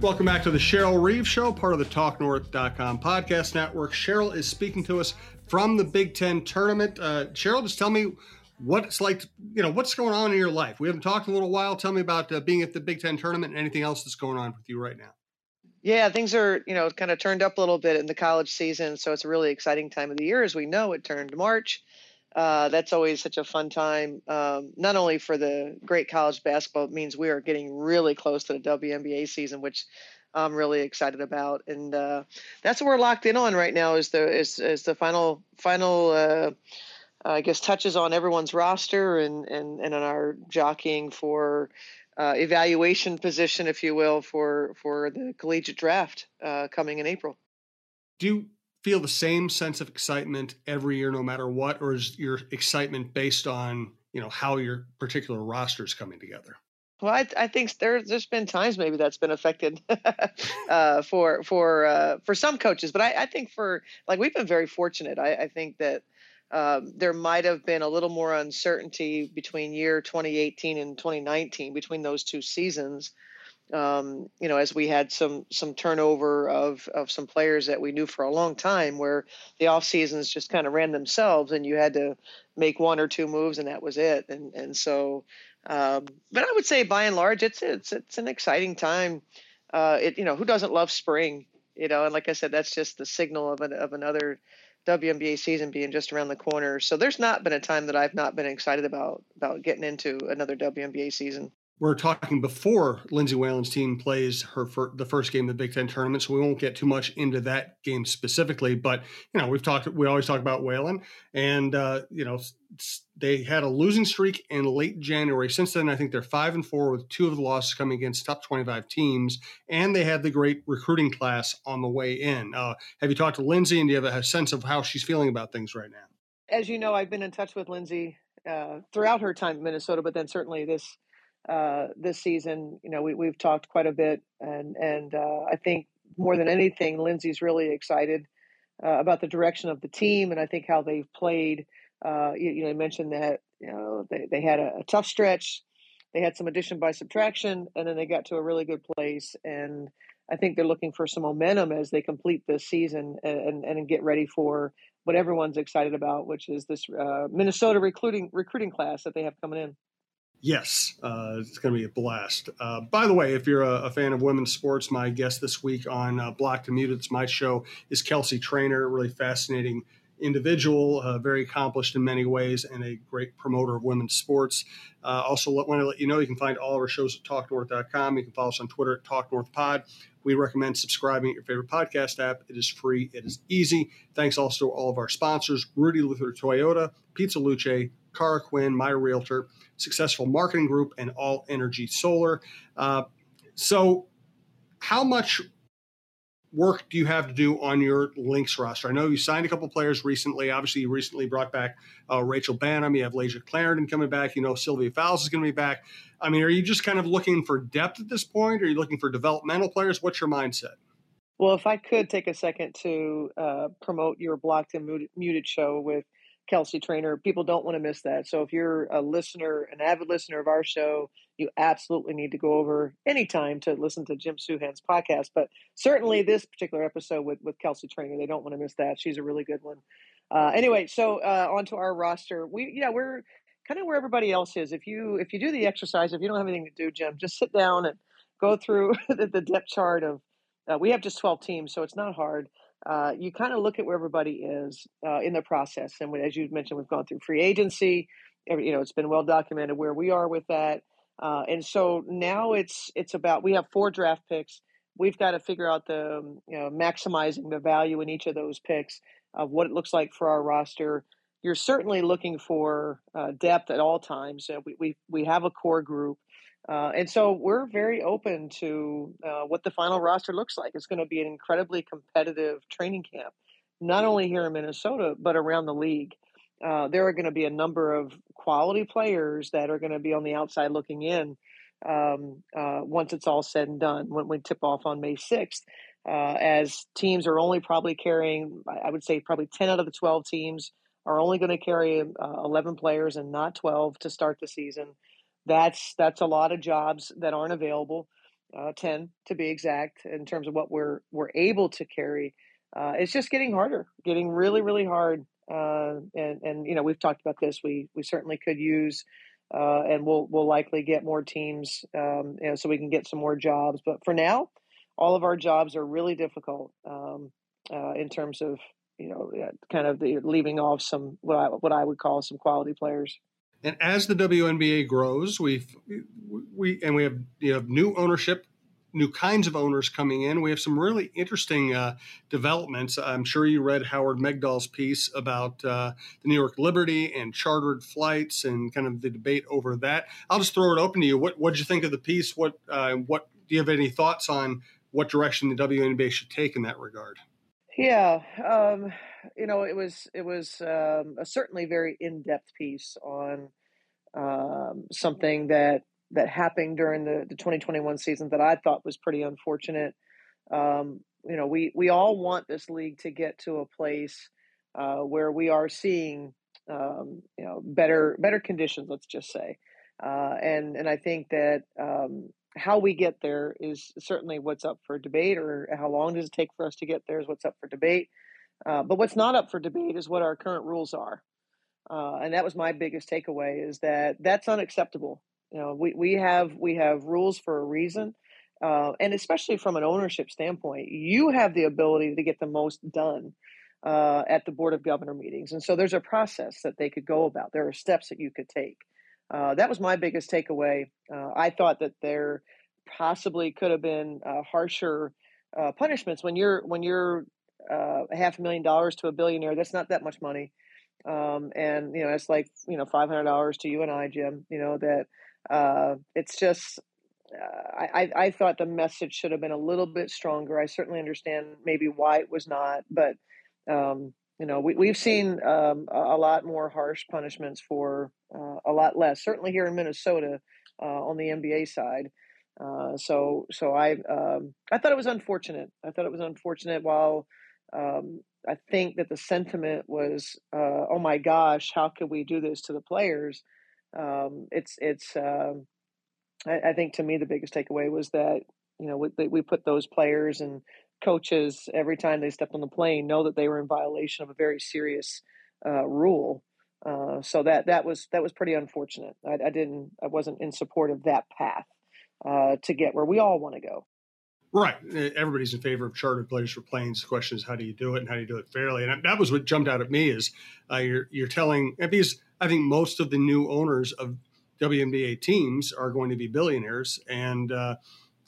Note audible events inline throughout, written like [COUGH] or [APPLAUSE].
Welcome back to the Cheryl Reeve Show, part of the TalkNorth.com podcast network. Cheryl is speaking to us from the Big Ten tournament. Uh, Cheryl, just tell me what it's like, you know, what's going on in your life. We haven't talked in a little while. Tell me about uh, being at the Big Ten tournament and anything else that's going on with you right now. Yeah, things are, you know, kind of turned up a little bit in the college season. So it's a really exciting time of the year. As we know, it turned March. Uh, that's always such a fun time, um, not only for the great college basketball, it means we are getting really close to the WNBA season, which I'm really excited about. And uh, that's what we're locked in on right now is the is, is the final final uh, I guess touches on everyone's roster and and and on our jockeying for uh, evaluation position, if you will, for for the collegiate draft uh, coming in April. Do feel the same sense of excitement every year, no matter what, or is your excitement based on you know how your particular roster is coming together? Well, I, I think there, there's been times maybe that's been affected [LAUGHS] uh, for for uh, for some coaches, but I, I, think for like we've been very fortunate. I, I think that um, there might have been a little more uncertainty between year 2018 and 2019 between those two seasons um, you know, as we had some some turnover of of some players that we knew for a long time, where the off seasons just kind of ran themselves, and you had to make one or two moves, and that was it. And and so, um, but I would say by and large, it's it's it's an exciting time. Uh, it you know, who doesn't love spring? You know, and like I said, that's just the signal of an, of another WNBA season being just around the corner. So there's not been a time that I've not been excited about about getting into another WNBA season we're talking before Lindsay Whalen's team plays her the first game of the Big Ten tournament, so we won't get too much into that game specifically. But you know, we've talked, we always talk about Whalen, and uh, you know, they had a losing streak in late January. Since then, I think they're five and four with two of the losses coming against top twenty-five teams, and they had the great recruiting class on the way in. Uh, have you talked to Lindsay, and do you have a sense of how she's feeling about things right now? As you know, I've been in touch with Lindsay uh, throughout her time in Minnesota, but then certainly this uh, this season. You know, we, we've talked quite a bit, and and uh, I think more than anything, Lindsay's really excited uh, about the direction of the team, and I think how they've played. Uh, you, you, know, I mentioned that you know they, they had a, a, tough stretch, they had some addition by subtraction, and then they got to a really good place. And I think they're looking for some momentum as they complete this season and and, and get ready for what everyone's excited about, which is this uh, Minnesota recruiting recruiting class that they have coming in. Yes, uh, it's going to be a blast. Uh, by the way, if you're a, a, fan of women's sports, my guest this week on uh, Blocked and Muted, it's my show, is Kelsey Trainer, really fascinating individual, uh, very accomplished in many ways, and a great promoter of women's sports. Uh, also, want to let you know you can find all of our shows at talknorth.com. You can follow us on Twitter at talknorthpod. We recommend subscribing at your favorite podcast app. It is free, it is easy. Thanks also to all of our sponsors Rudy Luther Toyota, Pizza Luce, Cara Quinn, My Realtor, Successful Marketing Group, and All Energy Solar. Uh, so, how much work do you have to do on your Lynx roster? I know you signed a couple players recently. Obviously, you recently brought back uh, Rachel Banham. You have Layshia Clarendon coming back. You know Sylvia Fowles is going to be back. I mean, are you just kind of looking for depth at this point? Are you looking for developmental players? What's your mindset? Well, if I could take a second to uh, promote your blocked and muted show with Kelsey Trainer. People don't want to miss that. So if you're a listener, an avid listener of our show, you absolutely need to go over anytime to listen to Jim Souhan's podcast. But certainly this particular episode with, with Kelsey Trainer, they don't want to miss that. She's a really good one. Uh, anyway, so uh, onto our roster. We yeah, we're kind of where everybody else is. If you if you do the exercise, if you don't have anything to do, Jim, just sit down and go through [LAUGHS] the, the depth chart of. Uh, we have just 12 teams, so it's not hard uh, you kind of look at where everybody is uh, in the process. And as you mentioned, we've gone through free agency. You know, it's been well documented where we are with that. Uh, and so now it's it's about we have four draft picks. We've got to figure out the um, you know maximizing the value in each of those picks of what it looks like for our roster. You're certainly looking for uh, depth at all times. we, we we have a core group. Uh, and so we're very open to uh, what the final roster looks like. It's going to be an incredibly competitive training camp, not only here in Minnesota, but around the league. Uh, there are going to be a number of quality players that are going to be on the outside looking in um, uh, once it's all said and done, when we tip off on May 6th. Uh, as teams are only probably carrying, I would say probably 10 out of the 12 teams are only going to carry uh, 11 players and not 12 to start the season that's that's a lot of jobs that aren't available. uh, 10 to be exact, in terms of what we're we're able to carry. Uh, it's just getting harder, getting really, really hard. Uh, and and you know we've talked about this. We we certainly could use, uh, and we'll we'll likely get more teams, um, you know, so we can get some more jobs. But for now, all of our jobs are really difficult um, uh, in terms of you know kind of the leaving off some what I what I would call some quality players. And as the WNBA grows, we've we and we have you know new ownership, new kinds of owners coming in. We have some really interesting uh, developments. I'm sure you read Howard Megdal's piece about uh, the New York Liberty and chartered flights and kind of the debate over that. I'll just throw it open to you. What what did you think of the piece? What uh, what do you have any thoughts on what direction the WNBA should take in that regard? Yeah, um, you know, it was it was um, a certainly very in depth piece on um, something that that happened during the, the 2021 season that I thought was pretty unfortunate. Um, you know, we we all want this league to get to a place uh, where we are seeing um, you know better better conditions. Let's just say, uh, and and I think that um, how we get there is certainly what's up for debate, or how long does it take for us to get there is what's up for debate. Uh, but what's not up for debate is what our current rules are, uh, and that was my biggest takeaway: is that that's unacceptable. You know, we, we have we have rules for a reason, uh, and especially from an ownership standpoint, you have the ability to get the most done uh, at the board of governor meetings, and so there's a process that they could go about. There are steps that you could take. Uh, that was my biggest takeaway. Uh, I thought that there possibly could have been uh, harsher punishments when you're when you're uh, a half a million dollars to a billionaire. That's not that much money, um, and you know it's like you know five hundred dollars to you and I, Jim. You know that uh, it's just. I, I thought the message should have been a little bit stronger. I certainly understand maybe why it was not, but um, you know, we, we've seen um, a, lot more harsh punishments for uh, a lot less. Certainly here in Minnesota, uh, on the NBA side. Uh, so, so I, um, I thought it was unfortunate. I thought it was unfortunate. While um, I think that the sentiment was, uh, "Oh my gosh, how could we do this to the players?" Um, it's, it's. Um, I, I, think to me the biggest takeaway was that you know we, we put those players and coaches every time they stepped on the plane know that they were in violation of a very serious uh, rule. Uh, so that that was that was pretty unfortunate. I, I, didn't I wasn't in support of that path uh, to get where we all want to go. Right, everybody's in favor of chartered players for planes. The question is, how do you do it, and how do you do it fairly? And that was what jumped out at me is uh, you're you're telling because I think most of the new owners of WNBA teams are going to be billionaires, and uh,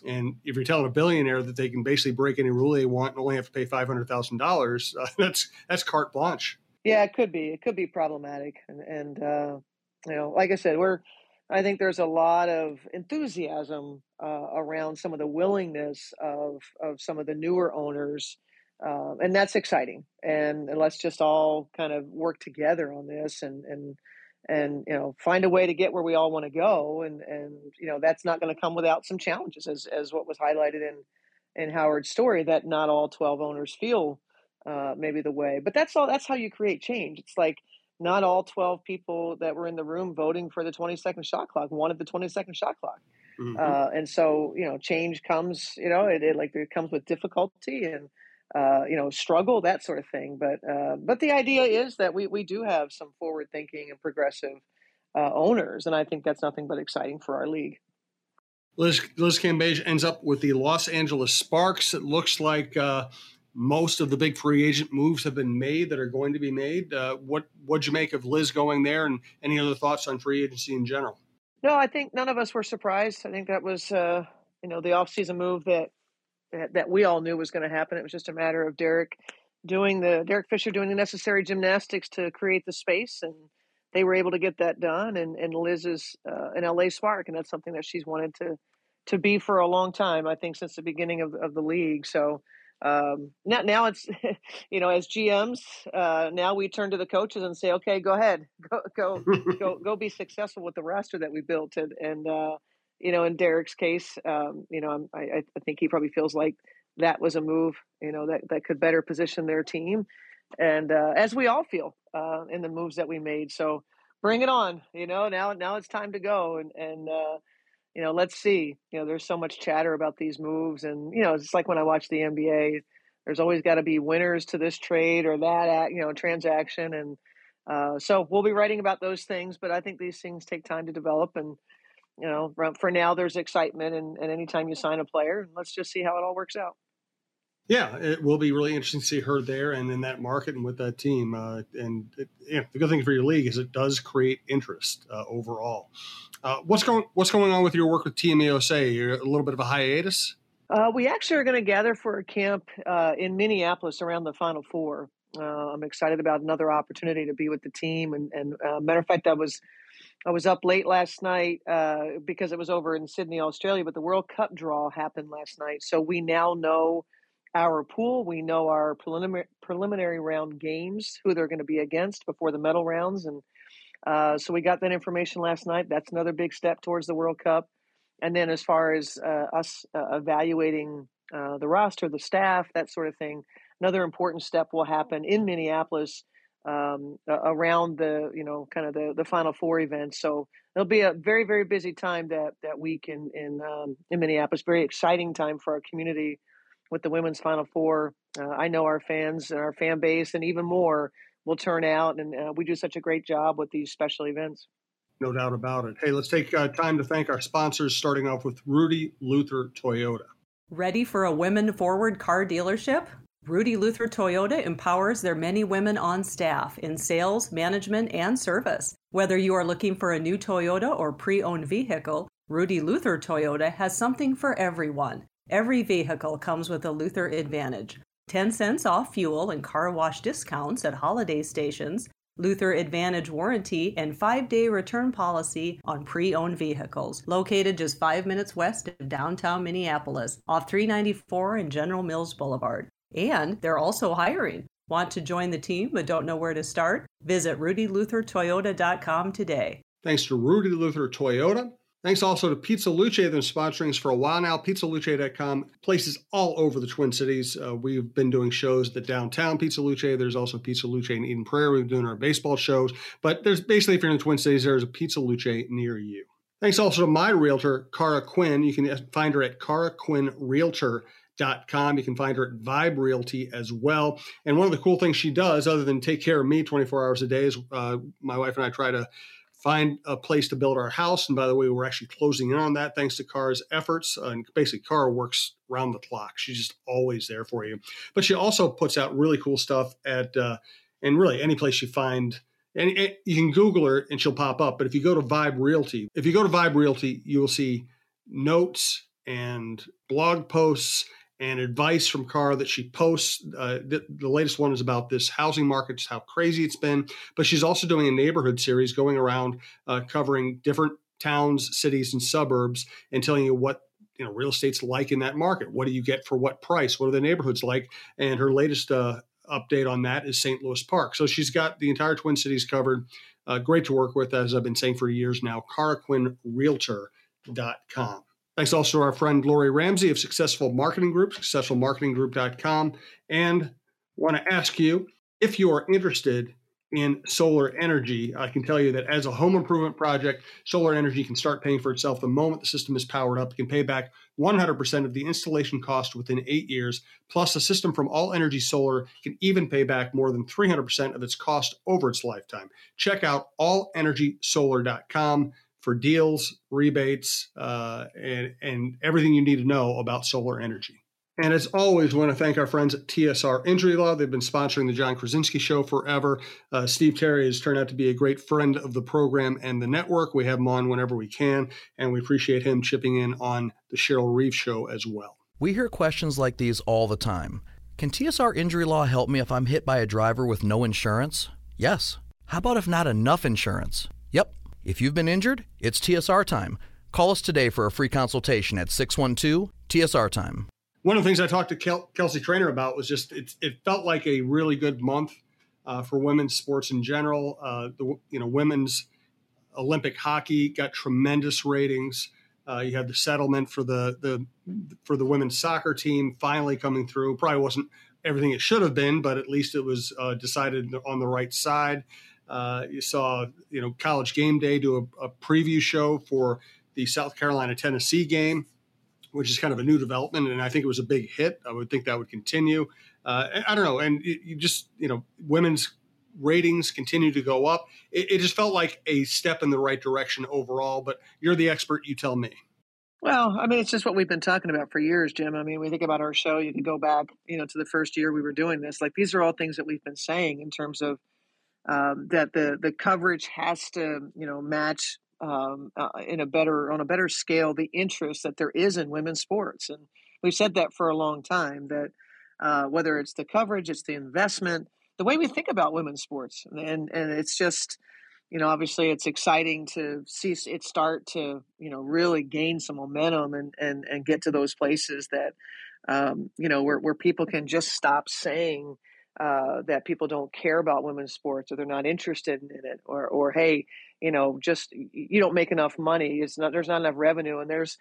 and if you're telling a billionaire that they can basically break any rule they want and only have to pay five hundred thousand uh, dollars, [LAUGHS] that's that's carte blanche. Yeah, it could be. It could be problematic, and, and uh, you know, like I said, we're. I think there's a lot of enthusiasm uh, around some of the willingness of of some of the newer owners, uh, and that's exciting. And, and let's just all kind of work together on this and and and you know find a way to get where we all want to go and and you know that's not going to come without some challenges as as what was highlighted in in Howard's story that not all 12 owners feel uh, maybe the way but that's all that's how you create change it's like not all 12 people that were in the room voting for the 20 second shot clock wanted the 20 second shot clock mm-hmm. uh, and so you know change comes you know it, it like it comes with difficulty and uh, you know, struggle, that sort of thing. But uh, but the idea is that we we do have some forward thinking and progressive uh, owners, and I think that's nothing but exciting for our league. Liz Liz Cambage ends up with the Los Angeles Sparks. It looks like uh, most of the big free agent moves have been made that are going to be made. Uh, what what'd you make of Liz going there, and any other thoughts on free agency in general? No, I think none of us were surprised. I think that was uh, you know the offseason move that that, that we all knew was going to happen. It was just a matter of Derek doing the Derek Fisher doing the necessary gymnastics to create the space, and they were able to get that done. And and Liz is uh, an LA Spark, and that's something that she's wanted to to be for a long time. I think since the beginning of of the league. So um, now now it's [LAUGHS] you know as GMs uh, now we turn to the coaches and say, okay, go ahead, [LAUGHS] go go go [LAUGHS] go be successful with the roster that we built, and and uh, you know, in Derek's case, um, you know, I, I think he probably feels like that was a move, you know, that, that could better position their team. And uh, as we all feel uh, in the moves that we made. So bring it on, you know, now, now it's time to go. And, and, uh, you know, let's see. You know, there's so much chatter about these moves, and you know, it's like when I watch the NBA. There's always got to be winners to this trade or that, you know, transaction, and uh, so we'll be writing about those things. But I think these things take time to develop, and you know, for now, there's excitement, and, and anytime you sign a player, let's just see how it all works out. Yeah, it will be really interesting to see her there and in that market and with that team. Uh, and it, yeah, the good thing for your league is it does create interest uh, overall. Uh, what's going What's going on with your work with Team USA? You're a little bit of a hiatus. Uh, we actually are going to gather for a camp uh, in Minneapolis around the Final Four. Uh, I'm excited about another opportunity to be with the team. And, and matter of fact, I was I was up late last night because it was over in Sydney, Australia. But the World Cup draw happened last night, so we now know our pool. We know our preliminary preliminary round games, who they're going to be against before the medal rounds, and uh, so we got that information last night. That's another big step towards the World Cup. And then as far as uh, us uh, evaluating uh, the roster, the staff, that sort of thing, another important step will happen in Minneapolis um, around the you know kind of the the Final Four event. So it'll be a very very busy time that that week in in um, in Minneapolis. Very exciting time for our community with the women's Final Four. Uh, I know our fans and our fan base, and even more will turn out. And uh, we do such a great job with these special events. No doubt about it. Hey, let's take uh, time to thank our sponsors, starting off with Rudy Luther Toyota. Ready for a women forward car dealership? Rudy Luther Toyota empowers their many women on staff in sales, management, and service. Whether you are looking for a new Toyota or pre owned vehicle, Rudy Luther Toyota has something for everyone. Every vehicle comes with a Luther Advantage 10 cents off fuel and car wash discounts at holiday stations, Luther Advantage warranty, and five day return policy on pre owned vehicles. Located just five minutes west of downtown Minneapolis, off 394 and General Mills Boulevard. And they're also hiring. Want to join the team but don't know where to start? Visit rudyluthertoyota.com today. Thanks to Rudy Luther Toyota. Thanks also to Pizza Luce. They've been sponsoring us for a while now. PizzaLuce.com, places all over the Twin Cities. Uh, we've been doing shows at the downtown Pizza Luce. There's also Pizza Luce in Eden Prairie. We've been doing our baseball shows. But there's basically, if you're in the Twin Cities, there's a Pizza Luce near you. Thanks also to my realtor, Cara Quinn. You can find her at caraquinnrealtor.com. You can find her at Vibe Realty as well. And one of the cool things she does, other than take care of me 24 hours a day, is uh, my wife and I try to find a place to build our house. And by the way, we're actually closing in on that thanks to Cara's efforts. Uh, and basically, Cara works around the clock. She's just always there for you. But she also puts out really cool stuff at, uh, and really any place you find. And you can Google her and she'll pop up. But if you go to Vibe Realty, if you go to Vibe Realty, you will see notes and blog posts and advice from Cara that she posts. Uh, the, the, latest one is about this housing market, just how crazy it's been. But she's also doing a neighborhood series going around uh, covering different towns, cities, and suburbs and telling you what you know real estate's like in that market. What do you get for what price? What are the neighborhoods like? And her latest uh, update on that is St. Louis Park. So she's got the entire Twin Cities covered. Uh, great to work with, as I've been saying for years now. CaraQuinnRealtor.com. Thanks also to our friend Lori Ramsey of Successful Marketing Group, successfulmarketinggroup.com. And want to ask you if you are interested in solar energy. I can tell you that as a home improvement project, solar energy can start paying for itself the moment the system is powered up. It can pay back 100% of the installation cost within eight years. Plus, a system from All Energy Solar can even pay back more than 300% of its cost over its lifetime. Check out allenergysolar.com for deals, rebates, uh, and, and everything you need to know about solar energy. And as always, we want to thank our friends at TSR Injury Law. They've been sponsoring the John Krasinski Show forever. Uh, Steve Terry has turned out to be a great friend of the program and the network. We have him on whenever we can, and we appreciate him chipping in on the Cheryl Reeve Show as well. We hear questions like these all the time. Can TSR Injury Law help me if I'm hit by a driver with no insurance? Yes. How about if not enough insurance? Yep. If you've been injured, it's TSR time. Call us today for a free consultation at 612 TSR time. One of the things I talked to Kel- Kelsey Trainer about was just it, it felt like a really good month uh, for women's sports in general. Uh, the you know women's Olympic hockey got tremendous ratings. Uh, you had the settlement for the the for the women's soccer team finally coming through. Probably wasn't everything it should have been, but at least it was uh, decided on the right side. Uh, you saw, you know, College Game Day do a, a, preview show for the South Carolina Tennessee game, which is kind of a new development, and I think it was a big hit. I would think that would continue. Uh, I don't know, and you just you know, women's ratings continue to go up. It, it just felt like a step in the right direction overall. But you're the expert; you tell me. Well, I mean, it's just what we've been talking about for years, Jim. I mean, we think about our show. You can go back, you know, to the first year we were doing this. Like these are all things that we've been saying in terms of um, that the the coverage has to, you know, match um, uh, in a better on a better scale the interest that there is in women's sports, and we've said that for a long time. That uh, whether it's the coverage, it's the investment, the way we think about women's sports, and and it's just you know, obviously it's exciting to see it start to, you know, really gain some momentum and, and, and get to those places that, um, you know, where, where people can just stop saying uh, that people don't care about women's sports or they're not interested in it or, or, hey, you know, just you don't make enough money. It's not, there's not enough revenue. And there's,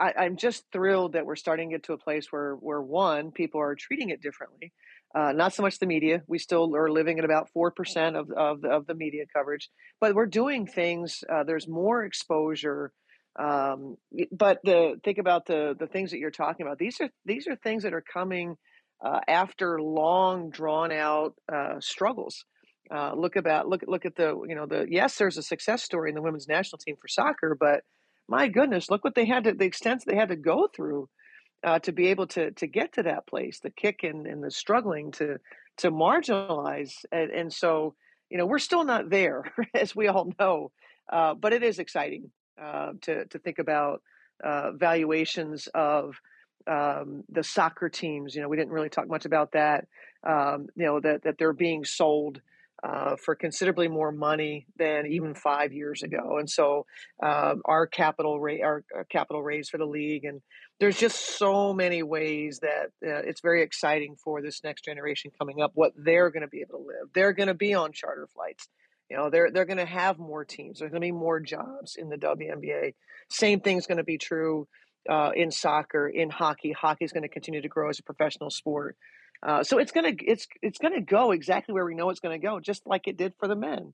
I, I'm just thrilled that we're starting to get to a place where, where one, people are treating it differently. Uh, not so much the media. We still are living at about 4% of, of, the, of the media coverage, but we're doing things. Uh, there's more exposure. Um, but the think about the the things that you're talking about. These are these are things that are coming uh, after long drawn out uh, struggles. Uh, look about look look at the you know the yes, there's a success story in the women's national team for soccer, but my goodness, look what they had to the extent they had to go through uh, to be able to to get to that place, the kick and, and the struggling to to marginalize, and, and, so you know we're still not there, [LAUGHS] as we all know, uh, but it is exciting uh, to to think about valuations of um, the soccer teams. You know, we didn't really talk much about that. Um, you know that that they're being sold uh, for considerably more money than even five years ago. And so uh, our capital rate, our, our, capital raise for the league, and there's just so many ways that uh, it's very exciting for this next generation coming up. What they're going to be able to live, they're going to be on charter flights. You know, they're they're going to have more teams. There's going to be more jobs in the WNBA. Same thing's going to be true uh, in soccer, in hockey. Hockey is going to continue to grow as a professional sport. Uh, so it's gonna it's it's gonna go exactly where we know it's gonna go, just like it did for the men.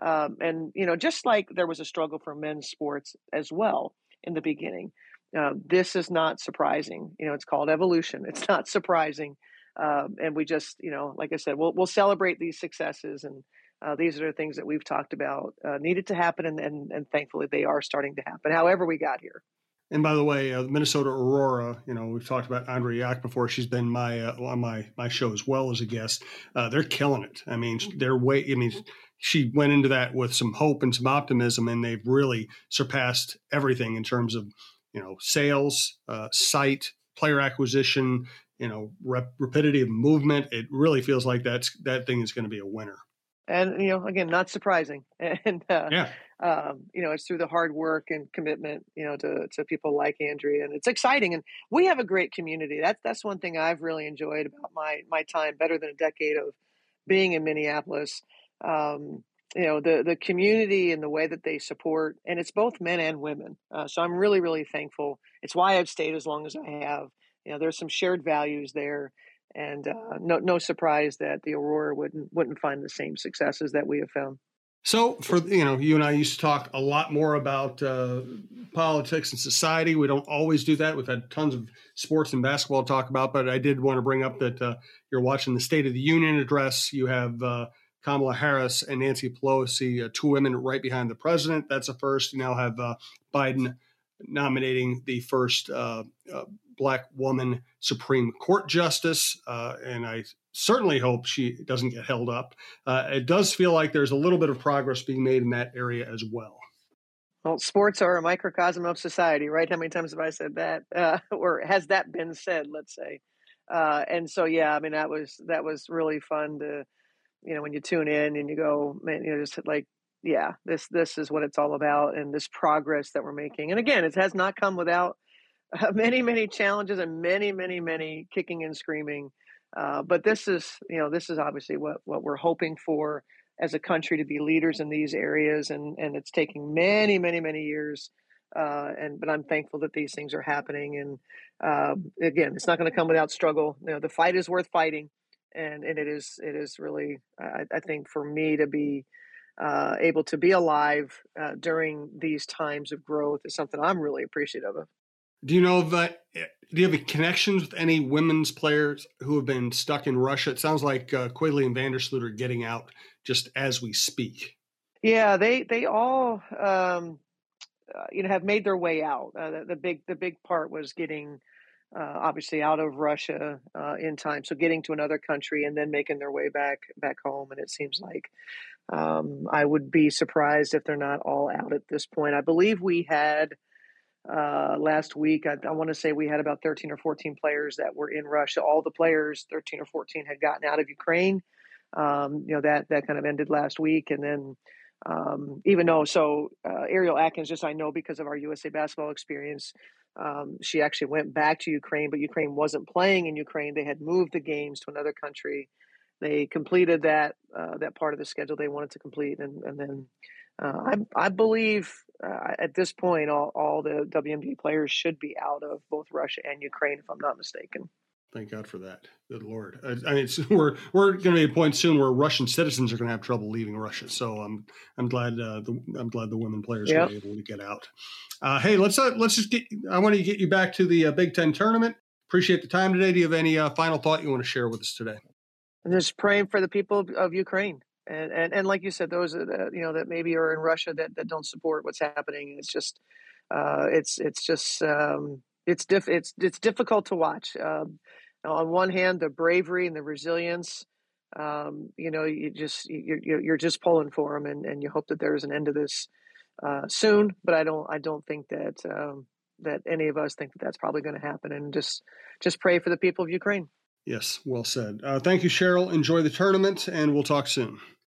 Um, and you know, just like there was a struggle for men's sports as well in the beginning. Uh, this is not surprising. You know, it's called evolution. [LAUGHS] It's not surprising, um, and we just, you know, like I said, we'll we'll celebrate these successes, and uh, these are the things that we've talked about uh, needed to happen, and, and and thankfully they are starting to happen. However, we got here. And by the way, uh, Minnesota Aurora, you know, we've talked about Andrea Yoch before. She's been my uh, on my my show as well as a guest. Uh, they're killing it. I mean, they're way. I mean, she went into that with some hope and some optimism, and they've really surpassed everything in terms of you know sales, uh, site, player acquisition, you know, rep- rapidity of movement. It really feels like that's that thing is going to be a winner and you know again not surprising. [LAUGHS] And uh, yeah. um, you know it's through the hard work and commitment you know to, to people like andrea and it's exciting and we have a great community. That's that's one thing i've really enjoyed about my my time better than a decade of being in minneapolis. Um, you know the the community and the way that they support and it's both men and women. Uh, so i'm really really thankful. It's why i've stayed as long as i have. You know there's some shared values there and uh, no no surprise that the Aurora wouldn't wouldn't find the same successes that we have found. So, for you know, you and I used to talk a lot more about uh, politics and society. We don't always do that. We've had tons of sports and basketball to talk about, but I did want to bring up that uh, you're watching the State of the Union address. You have uh, Kamala Harris and Nancy Pelosi, uh, two women right behind the president. That's a first. You now have uh, Biden nominating the first uh, black woman Supreme Court justice, uh, and I certainly hope she doesn't get held up. Uh, it does feel like there's a little bit of progress being made in that area as well. Well, sports are a microcosm of society, right? How many times have I said that, [LAUGHS] uh, or has that been said? Let's say, uh, and so yeah, I mean that was that was really fun to, you know, when you tune in and you go, man, you know, just like yeah, this this is what it's all about, and this progress that we're making. And again, it has not come without uh, [LAUGHS] many, many challenges and many, many, many kicking and screaming. Uh, but this is, you know, this is obviously what, what we're hoping for as a country to be leaders in these areas. And, and it's taking many, many, many years. Uh, and but I'm thankful that these things are happening. And uh, again, it's not going to come without struggle. You know, the fight is worth fighting, and and it is it is really I, I think for me to be uh, able to be alive uh, during these times of growth is something I'm really appreciative of. Do you know that? Eh, do you have connections with any women's players who have been stuck in Russia? It sounds like uh, Quigley and Vandersloot are getting out just as we speak. Yeah, they they all um, uh, you know have made their way out. Uh, the, the, big the big part was getting uh, obviously out of Russia uh, in time, so getting to another country and then making their way back back home. And it seems like um, I would be surprised if they're not all out at this point. I believe we had uh, last week. I, I want to say we had about 13 or 14 players that were in Russia. All the players, 13 or 14, had gotten out of Ukraine. Um, you know that that kind of ended last week, and then um, even though so uh, Ariel Atkins, just I know because of our USA basketball experience, um, she actually went back to Ukraine, but Ukraine wasn't playing in Ukraine. They had moved the games to another country. They completed that uh, that part of the schedule they wanted to complete, and and then I I believe uh, at this point all all the WNBA players should be out of both Russia and Ukraine, if I'm not mistaken. Thank God for that. Good Lord. I, I mean, [LAUGHS] we're we're going to be at a point soon where Russian citizens are going to have trouble leaving Russia. So I'm I'm glad uh, the I'm glad the women players yep. were able to get out. Uh, hey, let's uh, let's just get. I want to get you back to the uh, Big Ten tournament. Appreciate the time today. Do you have any uh, final thought you want to share with us today? I'm just praying for the people of Ukraine, and, and and like you said, those that you know that maybe are in Russia that, that don't support what's happening. It's just uh, it's it's just um, it's diff- it's it's difficult to watch. Um, on one hand, the bravery and the resilience, um, you know, you just you're you're just pulling for them, and, and you hope that there's an end to this uh, soon. But I don't I don't think that um, that any of us think that that's probably going to happen, and just just pray for the people of Ukraine. Yes, well said. Uh, thank you, Cheryl. Enjoy the tournament, and we'll talk soon.